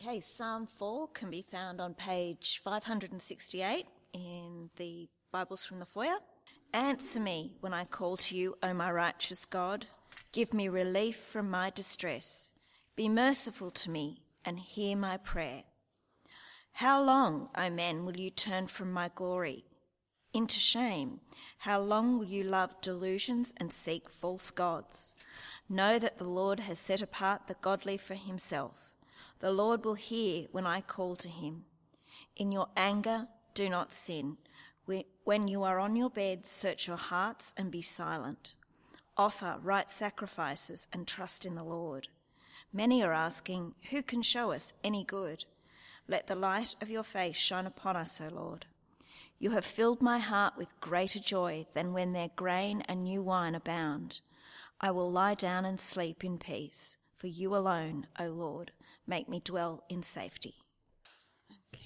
Okay, Psalm 4 can be found on page 568 in the Bibles from the foyer. Answer me when I call to you, O my righteous God. Give me relief from my distress. Be merciful to me and hear my prayer. How long, O men, will you turn from my glory into shame? How long will you love delusions and seek false gods? Know that the Lord has set apart the godly for himself. The Lord will hear when I call to him. In your anger, do not sin. When you are on your bed, search your hearts and be silent. Offer right sacrifices and trust in the Lord. Many are asking, Who can show us any good? Let the light of your face shine upon us, O Lord. You have filled my heart with greater joy than when their grain and new wine abound. I will lie down and sleep in peace, for you alone, O Lord, make me dwell in safety. Okay.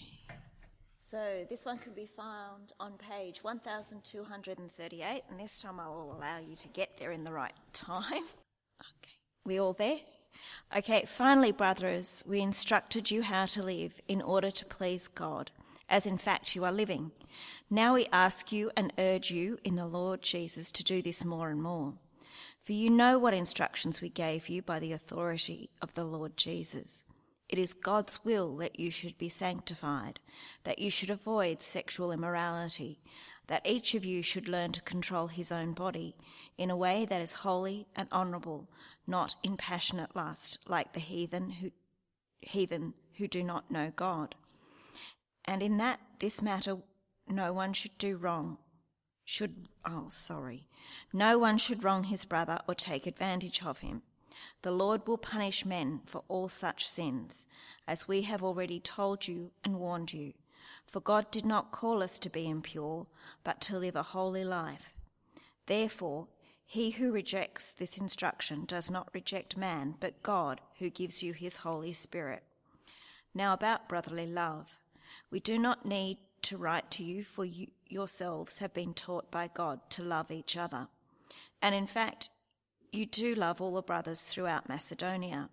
So this one can be found on page 1238, and this time I will allow you to get there in the right time. Okay, we all there? Okay, finally, brothers, we instructed you how to live in order to please God, as in fact you are living. Now we ask you and urge you in the Lord Jesus to do this more and more. For you know what instructions we gave you by the authority of the Lord Jesus. It is God's will that you should be sanctified, that you should avoid sexual immorality, that each of you should learn to control his own body in a way that is holy and honourable, not in passionate lust, like the heathen who, heathen who do not know God. And in that this matter no one should do wrong. Should oh sorry. No one should wrong his brother or take advantage of him. The Lord will punish men for all such sins, as we have already told you and warned you. For God did not call us to be impure, but to live a holy life. Therefore, he who rejects this instruction does not reject man, but God, who gives you his Holy Spirit. Now, about brotherly love. We do not need to write to you, for you yourselves have been taught by God to love each other. And in fact, you do love all the brothers throughout Macedonia,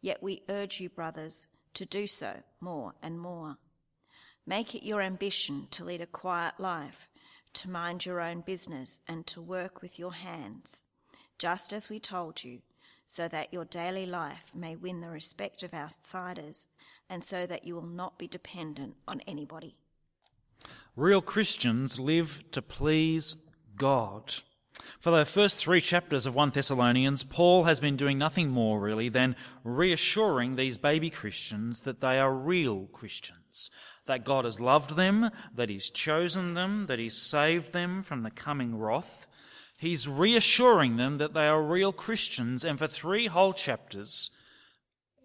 yet we urge you, brothers, to do so more and more. Make it your ambition to lead a quiet life, to mind your own business, and to work with your hands, just as we told you, so that your daily life may win the respect of outsiders, and so that you will not be dependent on anybody. Real Christians live to please God. For the first three chapters of 1 Thessalonians, Paul has been doing nothing more really than reassuring these baby Christians that they are real Christians, that God has loved them, that He's chosen them, that He's saved them from the coming wrath. He's reassuring them that they are real Christians, and for three whole chapters,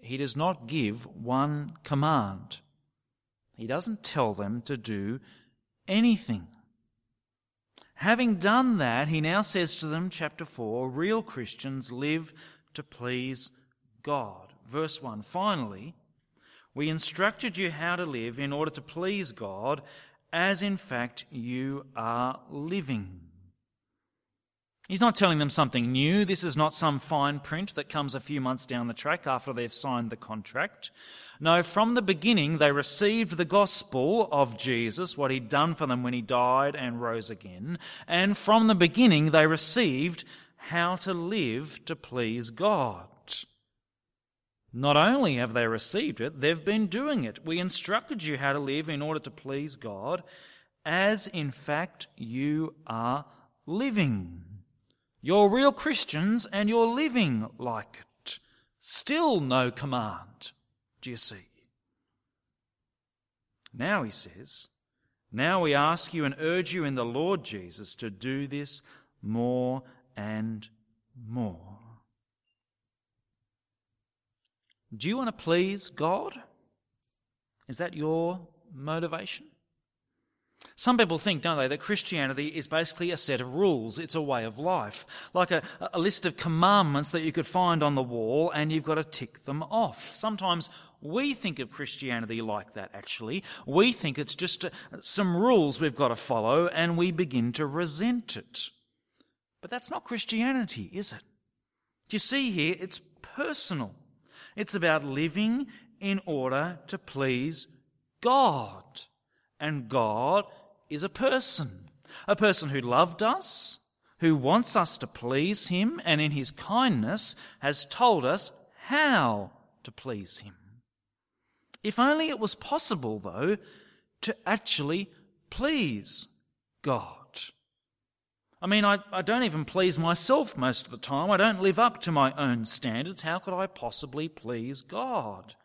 he does not give one command. He doesn't tell them to do anything. Having done that, he now says to them, chapter 4, real Christians live to please God. Verse 1 Finally, we instructed you how to live in order to please God, as in fact you are living. He's not telling them something new. This is not some fine print that comes a few months down the track after they've signed the contract. No, from the beginning, they received the gospel of Jesus, what he'd done for them when he died and rose again. And from the beginning, they received how to live to please God. Not only have they received it, they've been doing it. We instructed you how to live in order to please God, as in fact you are living. You're real Christians and you're living like it. Still no command. Do you see? Now he says, Now we ask you and urge you in the Lord Jesus to do this more and more. Do you want to please God? Is that your motivation? Some people think, don't they, that Christianity is basically a set of rules. It's a way of life. Like a, a, list of commandments that you could find on the wall and you've got to tick them off. Sometimes we think of Christianity like that, actually. We think it's just uh, some rules we've got to follow and we begin to resent it. But that's not Christianity, is it? Do you see here? It's personal. It's about living in order to please God. And God is a person. A person who loved us, who wants us to please him, and in his kindness has told us how to please him. If only it was possible, though, to actually please God. I mean, I, I don't even please myself most of the time. I don't live up to my own standards. How could I possibly please God?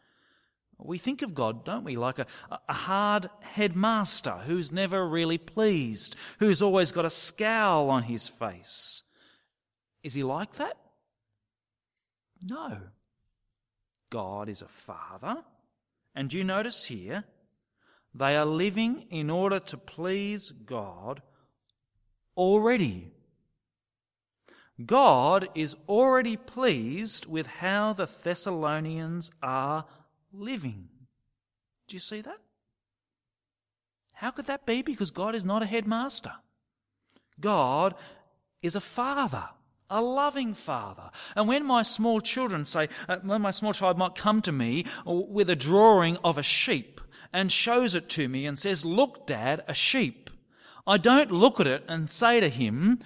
We think of God, don't we, like a, a hard headmaster who's never really pleased, who's always got a scowl on his face. Is he like that? No. God is a father. And you notice here, they are living in order to please God already. God is already pleased with how the Thessalonians are living. Do you see that? How could that be? Because God is not a headmaster. God is a father, a loving father. And when my small children say, uh, when my small child might come to me with a drawing of a sheep and shows it to me and says, Look, Dad, a sheep. I don't look at it and say to him,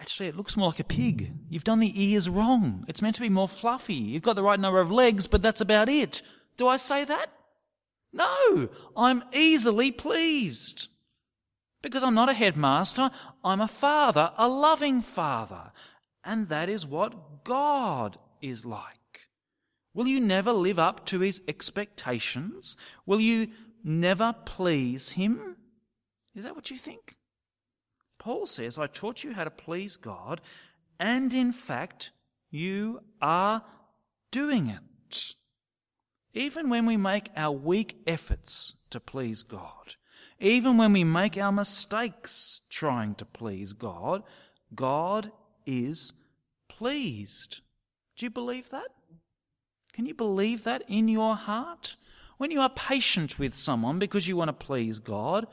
Actually, it looks more like a pig. You've done the ears wrong. It's meant to be more fluffy. You've got the right number of legs, but that's about it. Do I say that? No, I'm easily pleased. Because I'm not a headmaster, I'm a father, a loving father. And that is what God is like. Will you never live up to his expectations? Will you never please him? Is that what you think? Paul says, I taught you how to please God, and in fact, you are doing it. Even when we make our weak efforts to please God, even when we make our mistakes trying to please God, God is pleased. Do you believe that? Can you believe that in your heart? When you are patient with someone because you want to please God,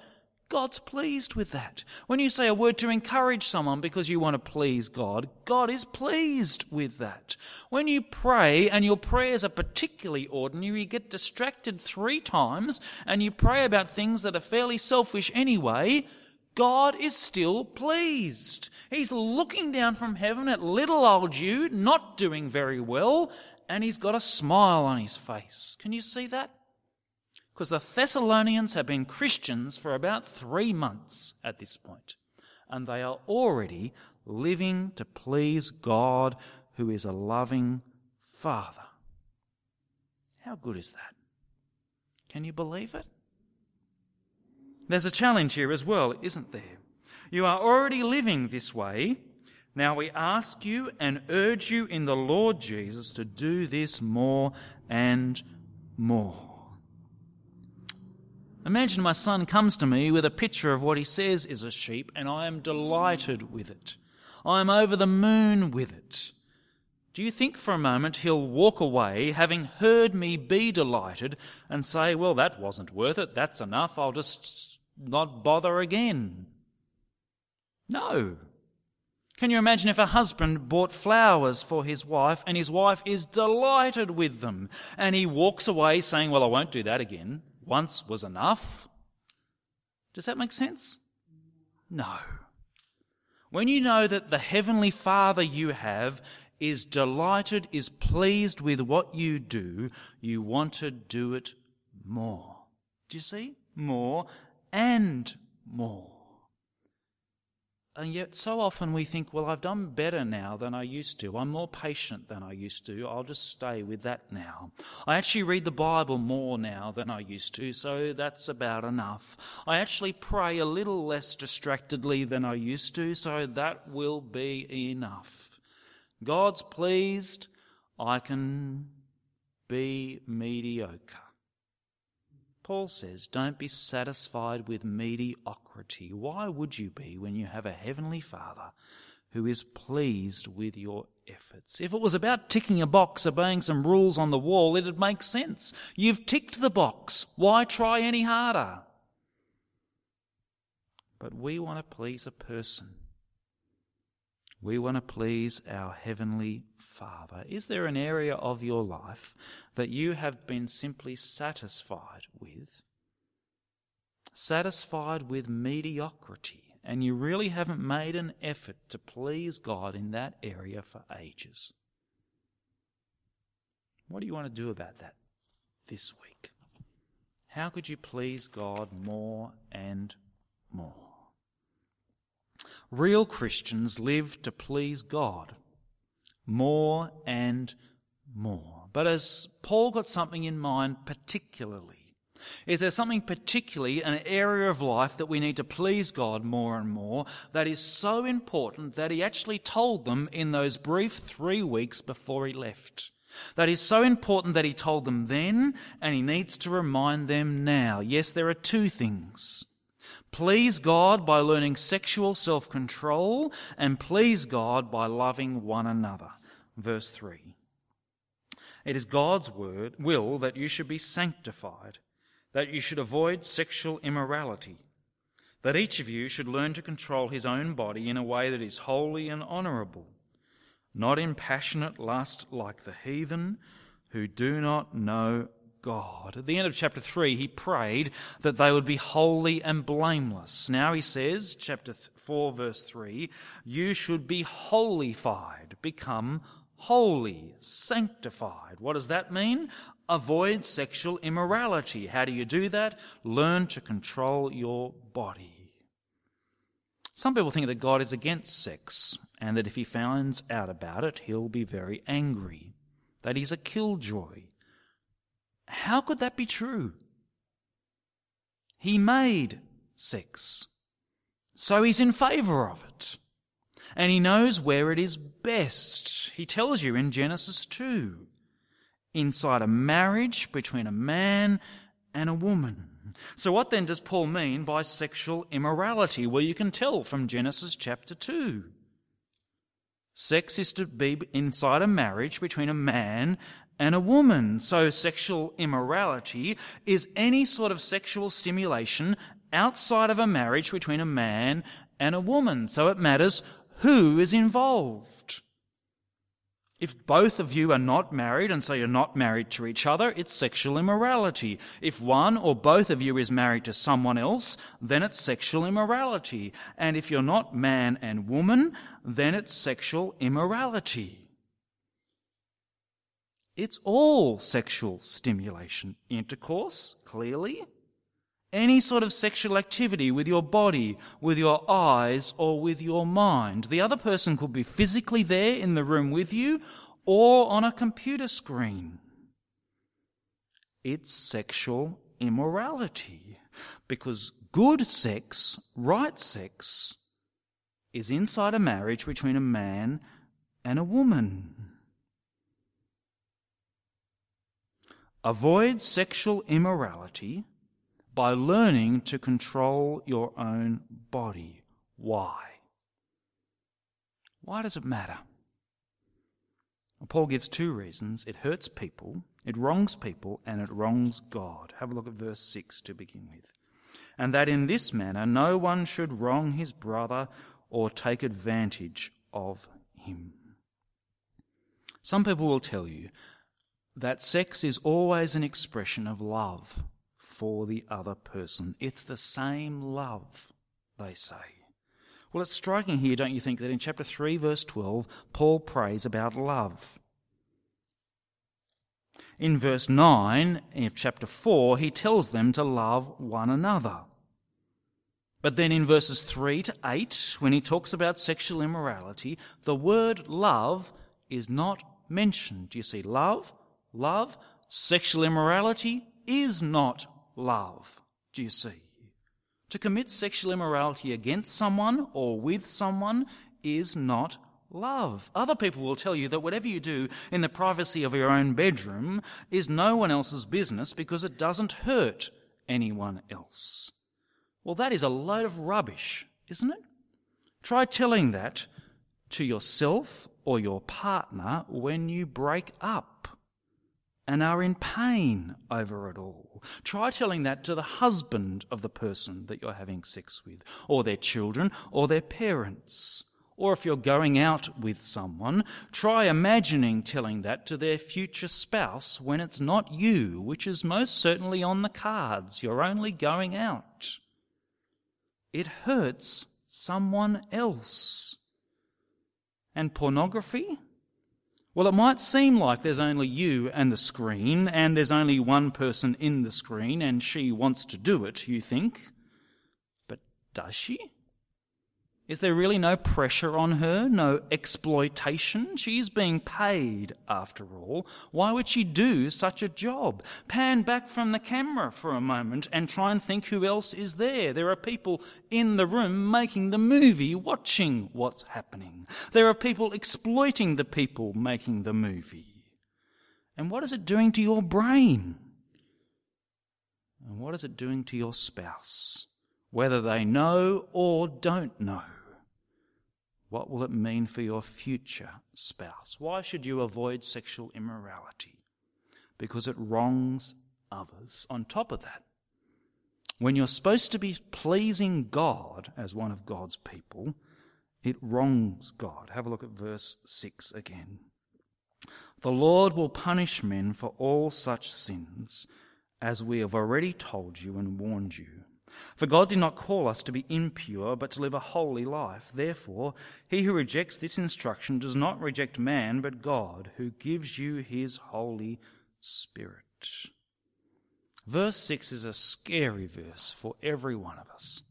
God's pleased with that. When you say a word to encourage someone because you want to please God, God is pleased with that. When you pray and your prayers are particularly ordinary, you get distracted three times and you pray about things that are fairly selfish anyway, God is still pleased. He's looking down from heaven at little old you, not doing very well, and he's got a smile on his face. Can you see that? Because the Thessalonians have been Christians for about three months at this point, and they are already living to please God, who is a loving Father. How good is that? Can you believe it? There's a challenge here as well, isn't there? You are already living this way. Now we ask you and urge you in the Lord Jesus to do this more and more. Imagine my son comes to me with a picture of what he says is a sheep, and I am delighted with it. I am over the moon with it. Do you think for a moment he'll walk away, having heard me be delighted, and say, Well, that wasn't worth it, that's enough, I'll just not bother again? No. Can you imagine if a husband bought flowers for his wife and his wife is delighted with them and he walks away saying, Well, I won't do that again? Once was enough. Does that make sense? No. When you know that the Heavenly Father you have is delighted, is pleased with what you do, you want to do it more. Do you see? More and more. And yet, so often we think, well, I've done better now than I used to. I'm more patient than I used to. I'll just stay with that now. I actually read the Bible more now than I used to, so that's about enough. I actually pray a little less distractedly than I used to, so that will be enough. God's pleased. I can be mediocre. Paul says, Don't be satisfied with mediocrity. Why would you be when you have a heavenly Father who is pleased with your efforts? If it was about ticking a box, obeying some rules on the wall, it'd make sense. You've ticked the box. Why try any harder? But we want to please a person. We want to please our heavenly Father? Is there an area of your life that you have been simply satisfied with? Satisfied with mediocrity, and you really haven't made an effort to please God in that area for ages? What do you want to do about that this week? How could you please God more and more? Real Christians live to please God more and more. But as Paul got something in mind particularly, is there something particularly, an area of life that we need to please God more and more that is so important that he actually told them in those brief three weeks before he left? That is so important that he told them then and he needs to remind them now. Yes, there are two things. Please God by learning sexual self control and please God by loving one another. Verse 3. It is God's word, will that you should be sanctified, that you should avoid sexual immorality, that each of you should learn to control his own body in a way that is holy and honourable not in passionate lust like the heathen who do not know God. At the end of chapter 3, he prayed that they would be holy and blameless. Now he says, chapter 4, verse 3, you should be holified, become holy, sanctified. What does that mean? Avoid sexual immorality. How do you do that? Learn to control your body. Some people think that God is against sex and that if he finds out about it, he'll be very angry, that he's a killjoy. How could that be true? He made sex, so he's in favour of it. And he knows where it is best. He tells you in Genesis 2 inside a marriage between a man and a woman. So, what then does Paul mean by sexual immorality? Well, you can tell from Genesis chapter 2. Sex is to be inside a marriage between a man and a woman. So, sexual immorality is any sort of sexual stimulation outside of a marriage between a man and a woman. So, it matters who is involved. If both of you are not married and so you're not married to each other, it's sexual immorality. If one or both of you is married to someone else, then it's sexual immorality. And if you're not man and woman, then it's sexual immorality. It's all sexual stimulation. Intercourse, clearly. Any sort of sexual activity with your body, with your eyes, or with your mind. The other person could be physically there in the room with you or on a computer screen. It's sexual immorality because good sex, right sex, is inside a marriage between a man and a woman. Avoid sexual immorality by learning to control your own body. Why? Why does it matter? Paul gives two reasons it hurts people, it wrongs people, and it wrongs God. Have a look at verse 6 to begin with. And that in this manner no one should wrong his brother or take advantage of him. Some people will tell you that sex is always an expression of love for the other person. It's the same love, they say. Well, it's striking here, don't you think, that in chapter 3, verse 12, Paul prays about love. In verse 9 of chapter 4, he tells them to love one another. But then in verses 3 to 8, when he talks about sexual immorality, the word love is not mentioned. Do you see? Love, love, sexual immorality is not love. Do you see? To commit sexual immorality against someone or with someone is not love. Other people will tell you that whatever you do in the privacy of your own bedroom is no one else's business because it doesn't hurt anyone else. Well, that is a load of rubbish, isn't it? Try telling that to yourself or your partner when you break up and are in pain over it all. Try telling that to the husband of the person that you're having sex with, or their children, or their parents, Or if you're going out with someone, try imagining telling that to their future spouse when it's not you, which is most certainly on the cards. You're only going out. It hurts someone else. And pornography? Well, it might seem like there's only you and the screen, and there's only one person in the screen, and she wants to do it, you think. But does she? Is there really no pressure on her, no exploitation? She's being paid, after all. Why would she do such a job? Pan back from the camera for a moment and try and think who else is there. There are people in the room making the movie, watching what's happening. There are people exploiting the people making the movie. And what is it doing to your brain? And what is it doing to your spouse? Whether they know or don't know. What will it mean for your future spouse? Why should you avoid sexual immorality? Because it wrongs others. On top of that, when you're supposed to be pleasing God as one of God's people, it wrongs God. Have a look at verse 6 again. The Lord will punish men for all such sins, as we have already told you and warned you. For God did not call us to be impure, but to live a holy life. Therefore, he who rejects this instruction does not reject man, but God, who gives you his Holy Spirit. Verse 6 is a scary verse for every one of us,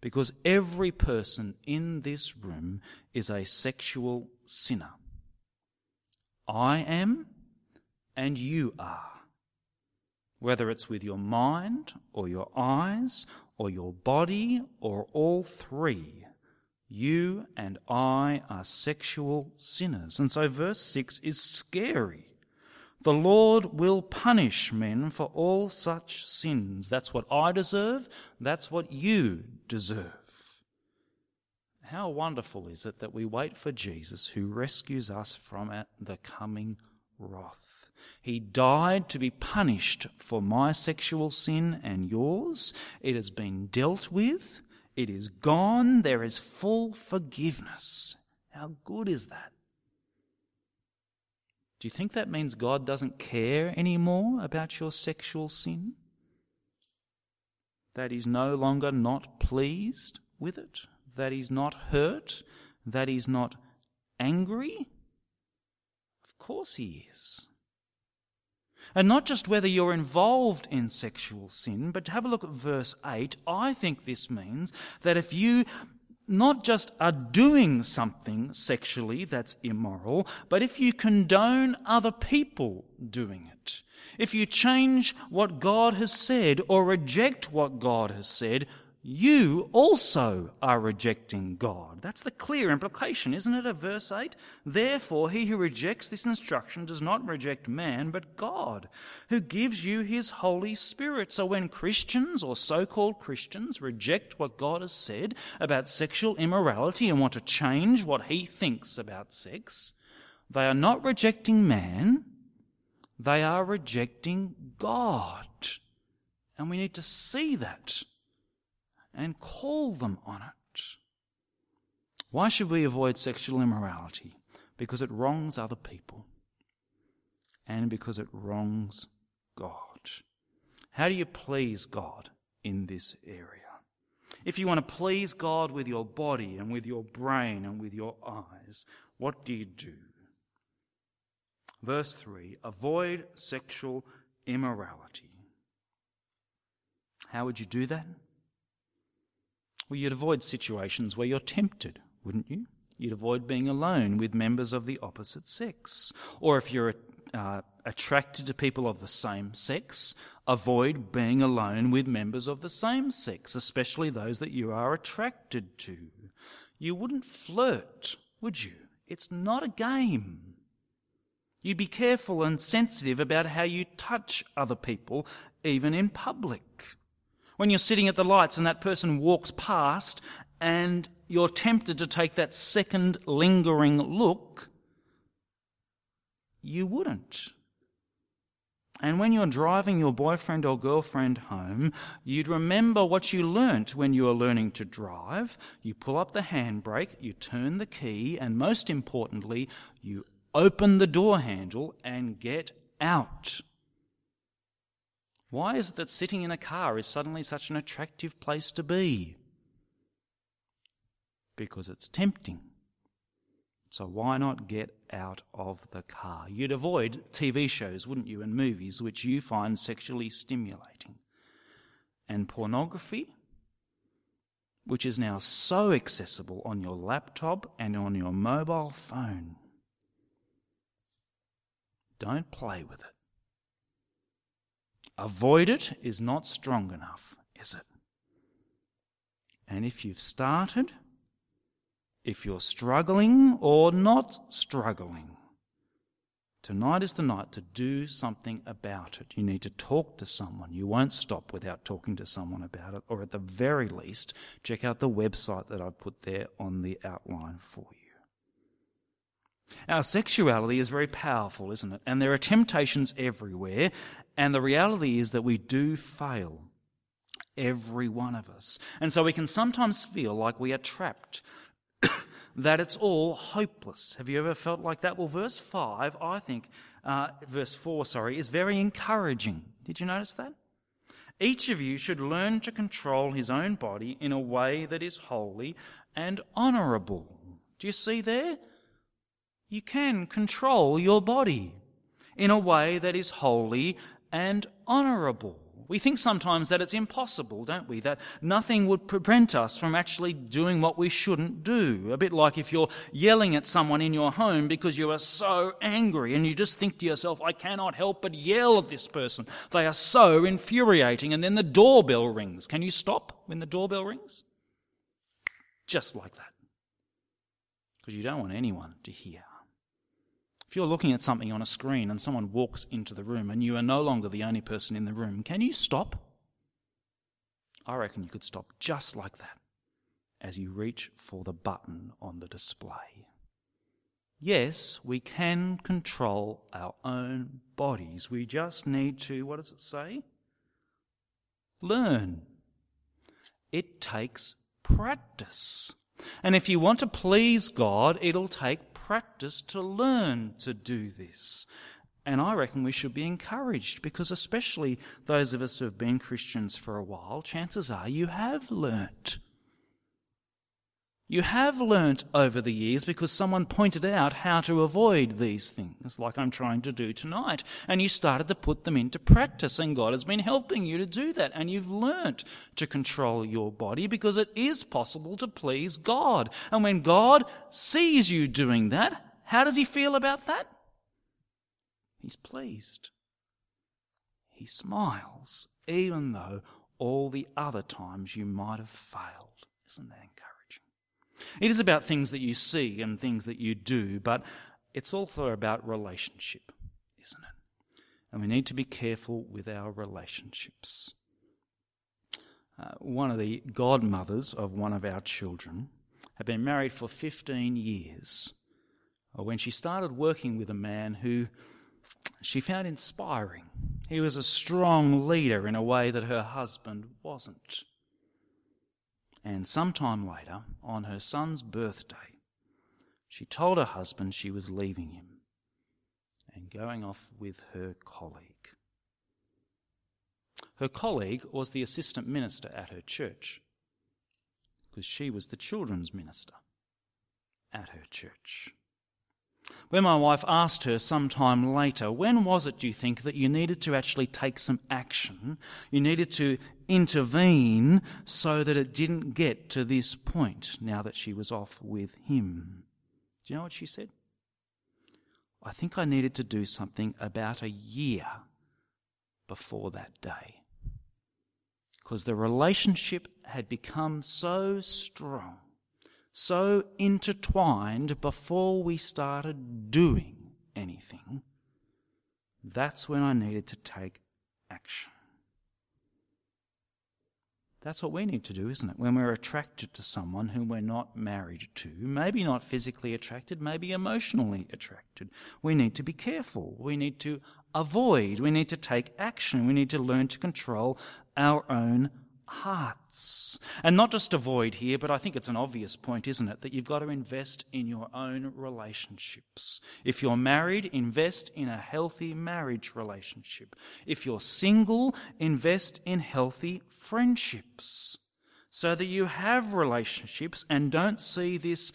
because every person in this room is a sexual sinner. I am, and you are whether it's with your mind or your eyes or your body or all three. You and I are sexual sinners. And so verse 6 is scary. The Lord will punish men for all such sins. That's what I deserve. That's what you deserve. How wonderful is it that we wait for Jesus who rescues us from the coming wrath. He died to be punished for my sexual sin and yours. It has been dealt with. It is gone. There is full forgiveness. How good is that? Do you think that means God doesn't care anymore about your sexual sin? That He's no longer not pleased with it? That He's not hurt? That He's not angry? Of course He is. And not just whether you're involved in sexual sin, but to have a look at verse 8. I think this means that if you not just are doing something sexually that's immoral, but if you condone other people doing it, if you change what God has said or reject what God has said, you also are rejecting God. That's the clear implication, isn't it, of verse 8? Therefore, he who rejects this instruction does not reject man, but God, who gives you his Holy Spirit. So when Christians or so called Christians reject what God has said about sexual immorality and want to change what he thinks about sex, they are not rejecting man, they are rejecting God. And we need to see that and call them on it. Why should we avoid sexual immorality? Because it wrongs other people and because it wrongs God. How do you please God in this area? If you want to please God with your body and with your brain and with your eyes, what do you do? Verse 3 Avoid sexual immorality. How would you do that? Well, you'd avoid situations where you're tempted, wouldn't you? You'd avoid being alone with members of the opposite sex. Or if you're uh, attracted to people of the same sex, avoid being alone with members of the same sex, especially those that you are attracted to. You wouldn't flirt, would you? It's not a game. You'd be careful and sensitive about how you touch other people, even in public. When you're sitting at the lights and that person walks past and you're tempted to take that second lingering look, you wouldn't. And when you're driving your boyfriend or girlfriend home, you'd remember what you learnt when you were learning to drive. You pull up the handbrake, you turn the key, and most importantly, you open the door handle and get out. Why is it that sitting in a car is suddenly such an attractive place to be? Because it's tempting. So why not get out of the car? You'd avoid TV shows, wouldn't you, and movies which you find sexually stimulating. And pornography, which is now so accessible on your laptop and on your mobile phone. Don't play with it. Avoid it is not strong enough, is it? And if you've started, if you're struggling or not struggling, tonight is the night to do something about it. You need to talk to someone. You won't stop without talking to someone about it, or at the very least, check out the website that I've put there on the outline for you. Our sexuality is very powerful, isn't it? And there are temptations everywhere, and the reality is that we do fail. Every one of us. And so we can sometimes feel like we are trapped, that it's all hopeless. Have you ever felt like that? Well, verse 5, I think, uh, verse 4, sorry, is very encouraging. Did you notice that? Each of you should learn to control his own body in a way that is holy and honourable. Do you see there? You can control your body in a way that is holy and honourable. We think sometimes that it's impossible, don't we? That nothing would prevent us from actually doing what we shouldn't do. A bit like if you're yelling at someone in your home because you are so angry and you just think to yourself, I cannot help but yell at this person. They are so infuriating. And then the doorbell rings. Can you stop when the doorbell rings? Just like that. Because you don't want anyone to hear. If you're looking at something on a screen and someone walks into the room and you are no longer the only person in the room, can you stop? I reckon you could stop just like that as you reach for the button on the display. Yes, we can control our own bodies. We just need to, what does it say? Learn. It takes practice. And if you want to please God, it'll take practice to learn to do this. And I reckon we should be encouraged because, especially those of us who have been Christians for a while, chances are you have learnt. You have learnt over the years because someone pointed out how to avoid these things, like I'm trying to do tonight. And you started to put them into practice, and God has been helping you to do that. And you've learnt to control your body because it is possible to please God. And when God sees you doing that, how does He feel about that? He's pleased. He smiles, even though all the other times you might have failed. Isn't that encouraging? It is about things that you see and things that you do, but it's also about relationship, isn't it? And we need to be careful with our relationships. Uh, one of the godmothers of one of our children had been married for 15 years uh, when she started working with a man who she found inspiring. He was a strong leader in a way that her husband wasn't. And sometime later, on her son's birthday, she told her husband she was leaving him and going off with her colleague. Her colleague was the assistant minister at her church because she was the children's minister at her church. When my wife asked her some time later, when was it, do you think, that you needed to actually take some action? You needed to intervene so that it didn't get to this point now that she was off with him. Do you know what she said? I think I needed to do something about a year before that day. Because the relationship had become so strong so intertwined before we started doing anything, that's when I needed to take action. That's what we need to do, isn't it? When we're attracted to someone whom we're not married to, maybe not physically attracted, maybe emotionally attracted, we need to be careful. We need to avoid. We need to take action. We need to learn to control our own hearts. And not just avoid here, but I think it's an obvious point, isn't it? That you've got to invest in your own relationships. If you're married, invest in a healthy marriage relationship. If you're single, invest in healthy friendships. So that you have relationships and don't see this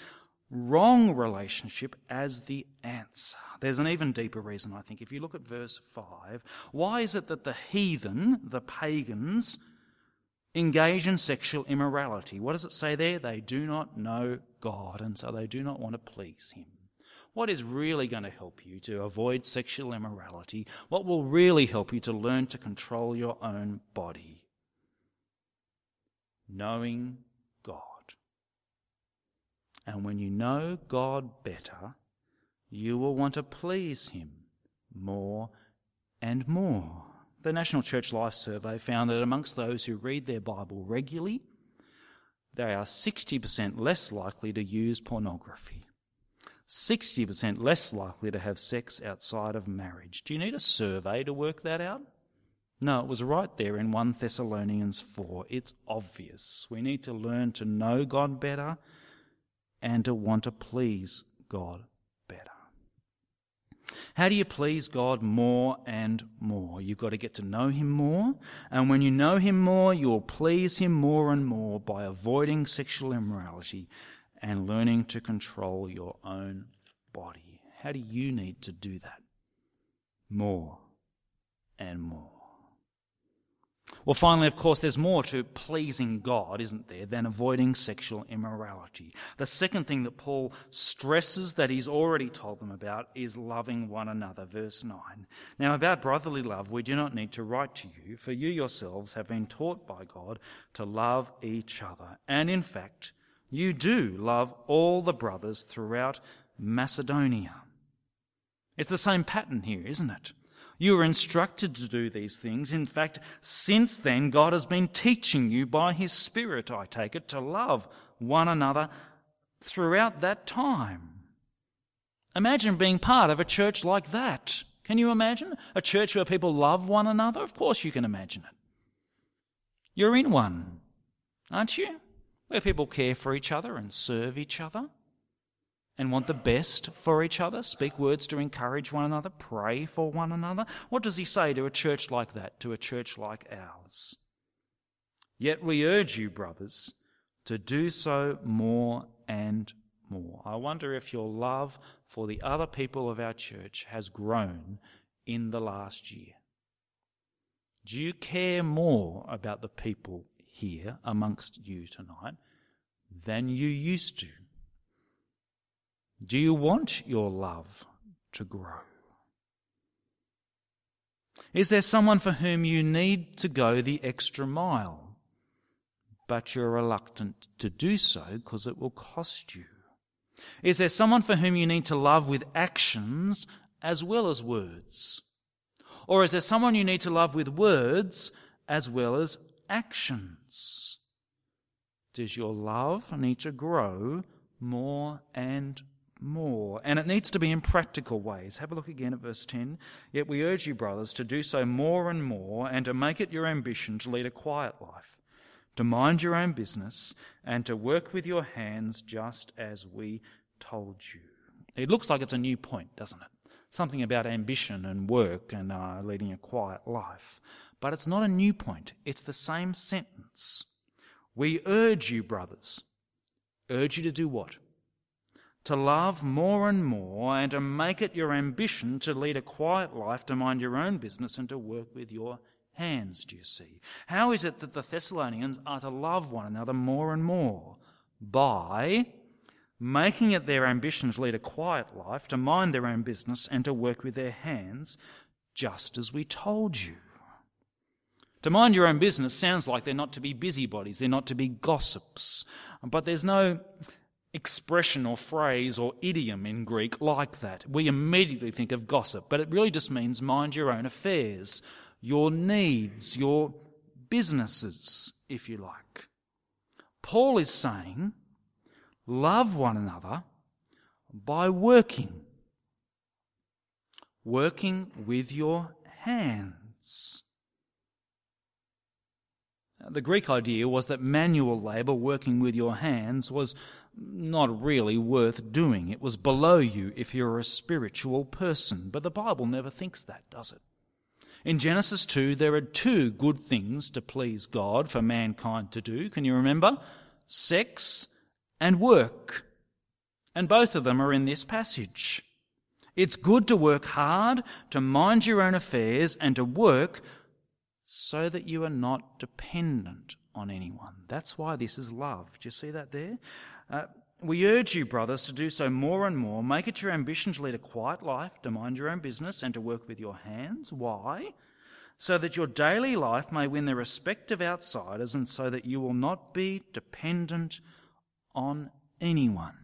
wrong relationship as the answer. There's an even deeper reason, I think. If you look at verse 5, why is it that the heathen, the pagans, engage in sexual immorality. What does it say there? They do not know God, and so they do not want to please Him. What is really going to help you to avoid sexual immorality? What will really help you to learn to control your own body? Knowing God. And when you know God better, you will want to please Him more and more. The National Church Life Survey found that amongst those who read their Bible regularly, they are 60% less likely to use pornography, 60% less likely to have sex outside of marriage. Do you need a survey to work that out? No, it was right there in 1 Thessalonians 4. It's obvious. We need to learn to know God better and to want to please God how do you please God more and more? You've got to get to know Him more. And when you know Him more, you'll please Him more and more by avoiding sexual immorality and learning to control your own body. How do you need to do that? More and more. Well, finally, of course, there's more to pleasing God, isn't there, than avoiding sexual immorality. The second thing that Paul stresses that he's already told them about is loving one another. Verse 9. Now, about brotherly love, we do not need to write to you, for you yourselves have been taught by God to love each other. And in fact, you do love all the brothers throughout Macedonia. It's the same pattern here, isn't it? You were instructed to do these things. In fact, since then, God has been teaching you by His Spirit, I take it, to love one another throughout that time. Imagine being part of a church like that. Can you imagine? A church where people love one another? Of course you can imagine it. You're in one, aren't you? Where people care for each other and serve each other and want the best for each other, speak words to encourage one another, pray for one another. What does he say to a church like that, to a church like ours? Yet we urge you, brothers, to do so more and more. I wonder if your love for the other people of our church has grown in the last year. Do you care more about the people here amongst you tonight than you used to? Do you want your love to grow? Is there someone for whom you need to go the extra mile, but you're reluctant to do so because it will cost you? Is there someone for whom you need to love with actions as well as words? Or is there someone you need to love with words as well as actions? Does your love need to grow more and more. And it needs to be in practical ways. Have a look again at verse 10. Yet we urge you, brothers, to do so more and more and to make it your ambition to lead a quiet life, to mind your own business, and to work with your hands just as we told you. It looks like it's a new point, doesn't it? Something about ambition and work and uh, leading a quiet life. But it's not a new point, it's the same sentence. We urge you, brothers. Urge you to do what? To love more and more and to make it your ambition to lead a quiet life, to mind your own business and to work with your hands, do you see? How is it that the Thessalonians are to love one another more and more? By making it their ambition to lead a quiet life, to mind their own business and to work with their hands, just as we told you. To mind your own business sounds like they're not to be busybodies, they're not to be gossips. But there's no expression or phrase or idiom in Greek like that. We immediately think of gossip, but it really just means mind your own affairs, your needs, your businesses, if you like. Paul is saying, love one another by working. working with your hands. The Greek idea was that manual labour, working with your hands, was not really worth doing. It was below you if you're a spiritual person. But the Bible never thinks that, does it? In Genesis 2, there are two good things to please God for mankind to do. Can you remember? Sex and work. And both of them are in this passage. It's good to work hard, to mind your own affairs, and to work so that you are not dependent on anyone. That's why this is love. Do you see that there? Uh, we urge you, brothers, to do so more and more. Make it your ambition to lead a quiet life, to mind your own business, and to work with your hands. Why? So that your daily life may win the respect of outsiders, and so that you will not be dependent on anyone.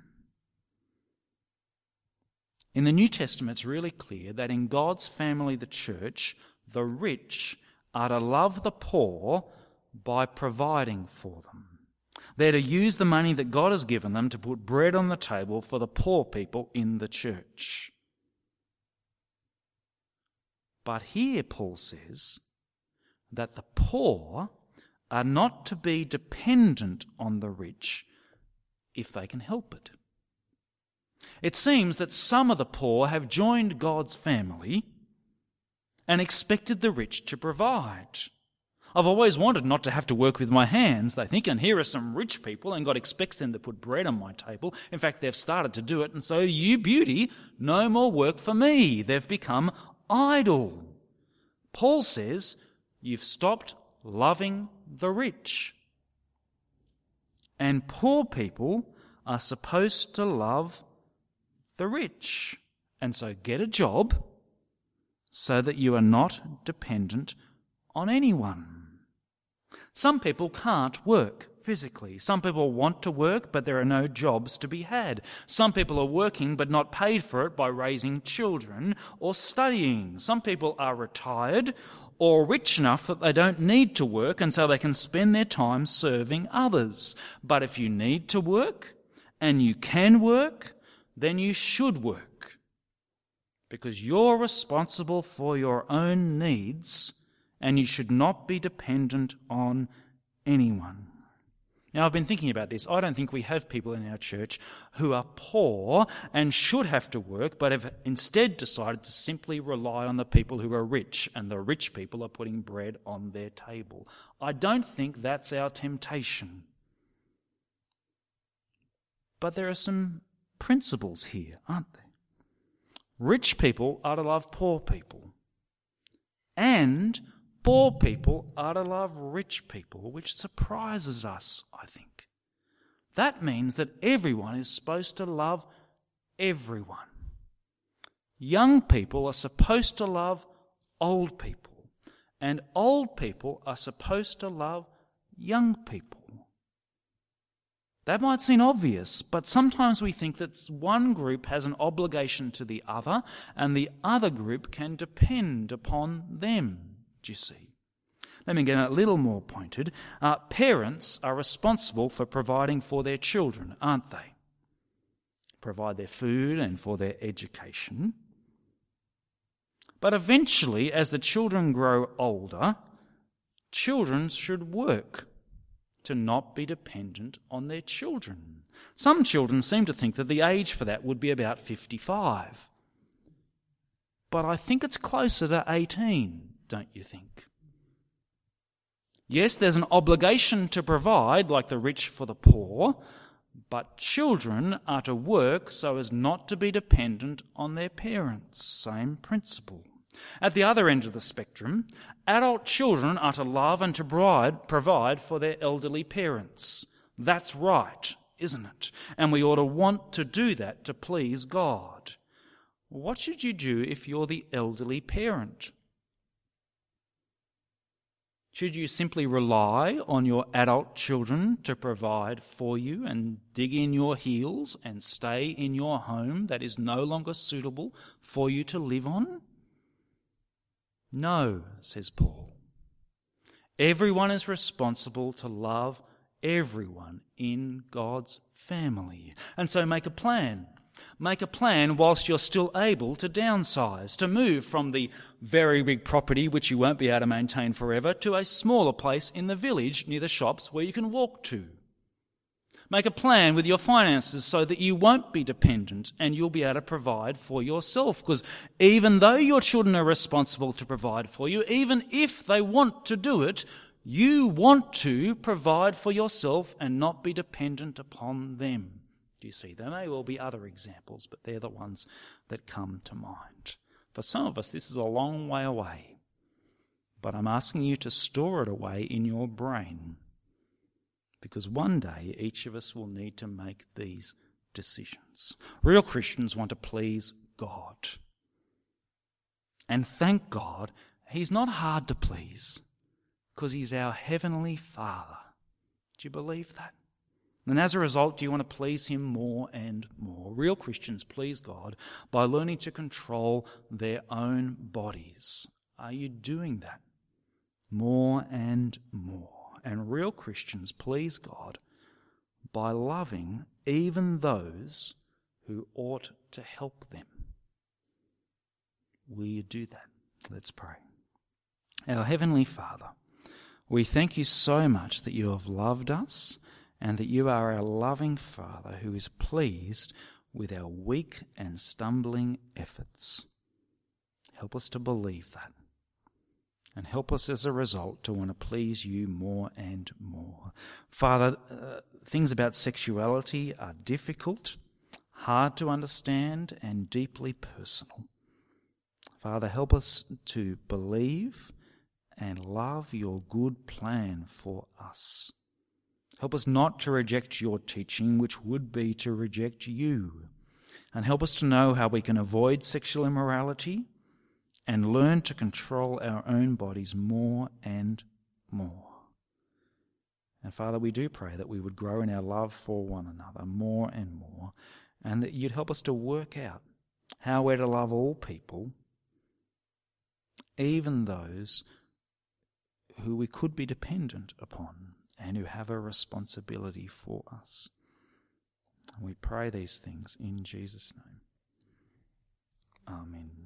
In the New Testament, it's really clear that in God's family, the church, the rich are to love the poor by providing for them. They're to use the money that God has given them to put bread on the table for the poor people in the church. But here Paul says that the poor are not to be dependent on the rich if they can help it. It seems that some of the poor have joined God's family and expected the rich to provide. I've always wanted not to have to work with my hands, they think, and here are some rich people, and God expects them to put bread on my table. In fact, they've started to do it, and so, you beauty, no more work for me. They've become idle. Paul says, You've stopped loving the rich. And poor people are supposed to love the rich. And so get a job so that you are not dependent on anyone. Some people can't work physically. Some people want to work, but there are no jobs to be had. Some people are working, but not paid for it by raising children or studying. Some people are retired or rich enough that they don't need to work and so they can spend their time serving others. But if you need to work and you can work, then you should work because you're responsible for your own needs and you should not be dependent on anyone. Now, I've been thinking about this. I don't think we have people in our church who are poor and should have to work, but have instead decided to simply rely on the people who are rich, and the rich people are putting bread on their table. I don't think that's our temptation. But there are some principles here, aren't there? Rich people are to love poor people. And poor people are to love rich people, which surprises us, I think. That means that everyone is supposed to love everyone. Young people are supposed to love old people, and old people are supposed to love young people. That might seem obvious, but sometimes we think that one group has an obligation to the other and the other group can depend upon them. You see? Let me get a little more pointed. Uh, parents are responsible for providing for their children, aren't they? Provide their food and for their education. But eventually, as the children grow older, children should work to not be dependent on their children. Some children seem to think that the age for that would be about 55. But I think it's closer to 18, don't you think? Yes, there's an obligation to provide, like the rich for the poor, but children are to work so as not to be dependent on their parents. Same principle. At the other end of the spectrum, adult children are to love and to provide for their elderly parents. That's right, isn't it? And we ought to want to do that to please God. What should you do if you're the elderly parent? Should you simply rely on your adult children to provide for you and dig in your heels and stay in your home that is no longer suitable for you to live on? No, says Paul. Everyone is responsible to love everyone in God's family. And so make a plan. Make a plan whilst you're still able to downsize, to move from the very big property which you won't be able to maintain forever to a smaller place in the village near the shops where you can walk to. Make a plan with your finances so that you won't be dependent and you'll be able to provide for yourself. Because even though your children are responsible to provide for you, even if they want to do it, you want to provide for yourself and not be dependent upon them. Do you see? There may well be other examples, but they're the ones that come to mind. For some of us, this is a long way away, but I'm asking you to store it away in your brain because one day each of us will need to make these decisions. Real Christians want to please God. And thank God, He's not hard to please because He's our Heavenly Father. Do you believe that? And as a result, do you want to please Him more and more? Real Christians please God by learning to control their own bodies. Are you doing that more and more? And real Christians please God by loving even those who ought to help them. Will you do that? Let's pray. Our Heavenly Father, we thank you so much that you have loved us and that you are our loving Father who is pleased with our weak and stumbling efforts. Help us to believe that. And help us as a result to want to please you more and more. Father, uh, things about sexuality are difficult, hard to understand, and deeply personal. Father, help us to believe and love your good plan for us. Help us not to reject your teaching, which would be to reject you. And help us to know how we can avoid sexual immorality and learn to control our own bodies more and more. And Father, we do pray that we would grow in our love for one another more and more, and that you'd help us to work out how we're to love all people, even those who we could be dependent upon and who have a responsibility for us. And we pray these things in Jesus' name. Amen.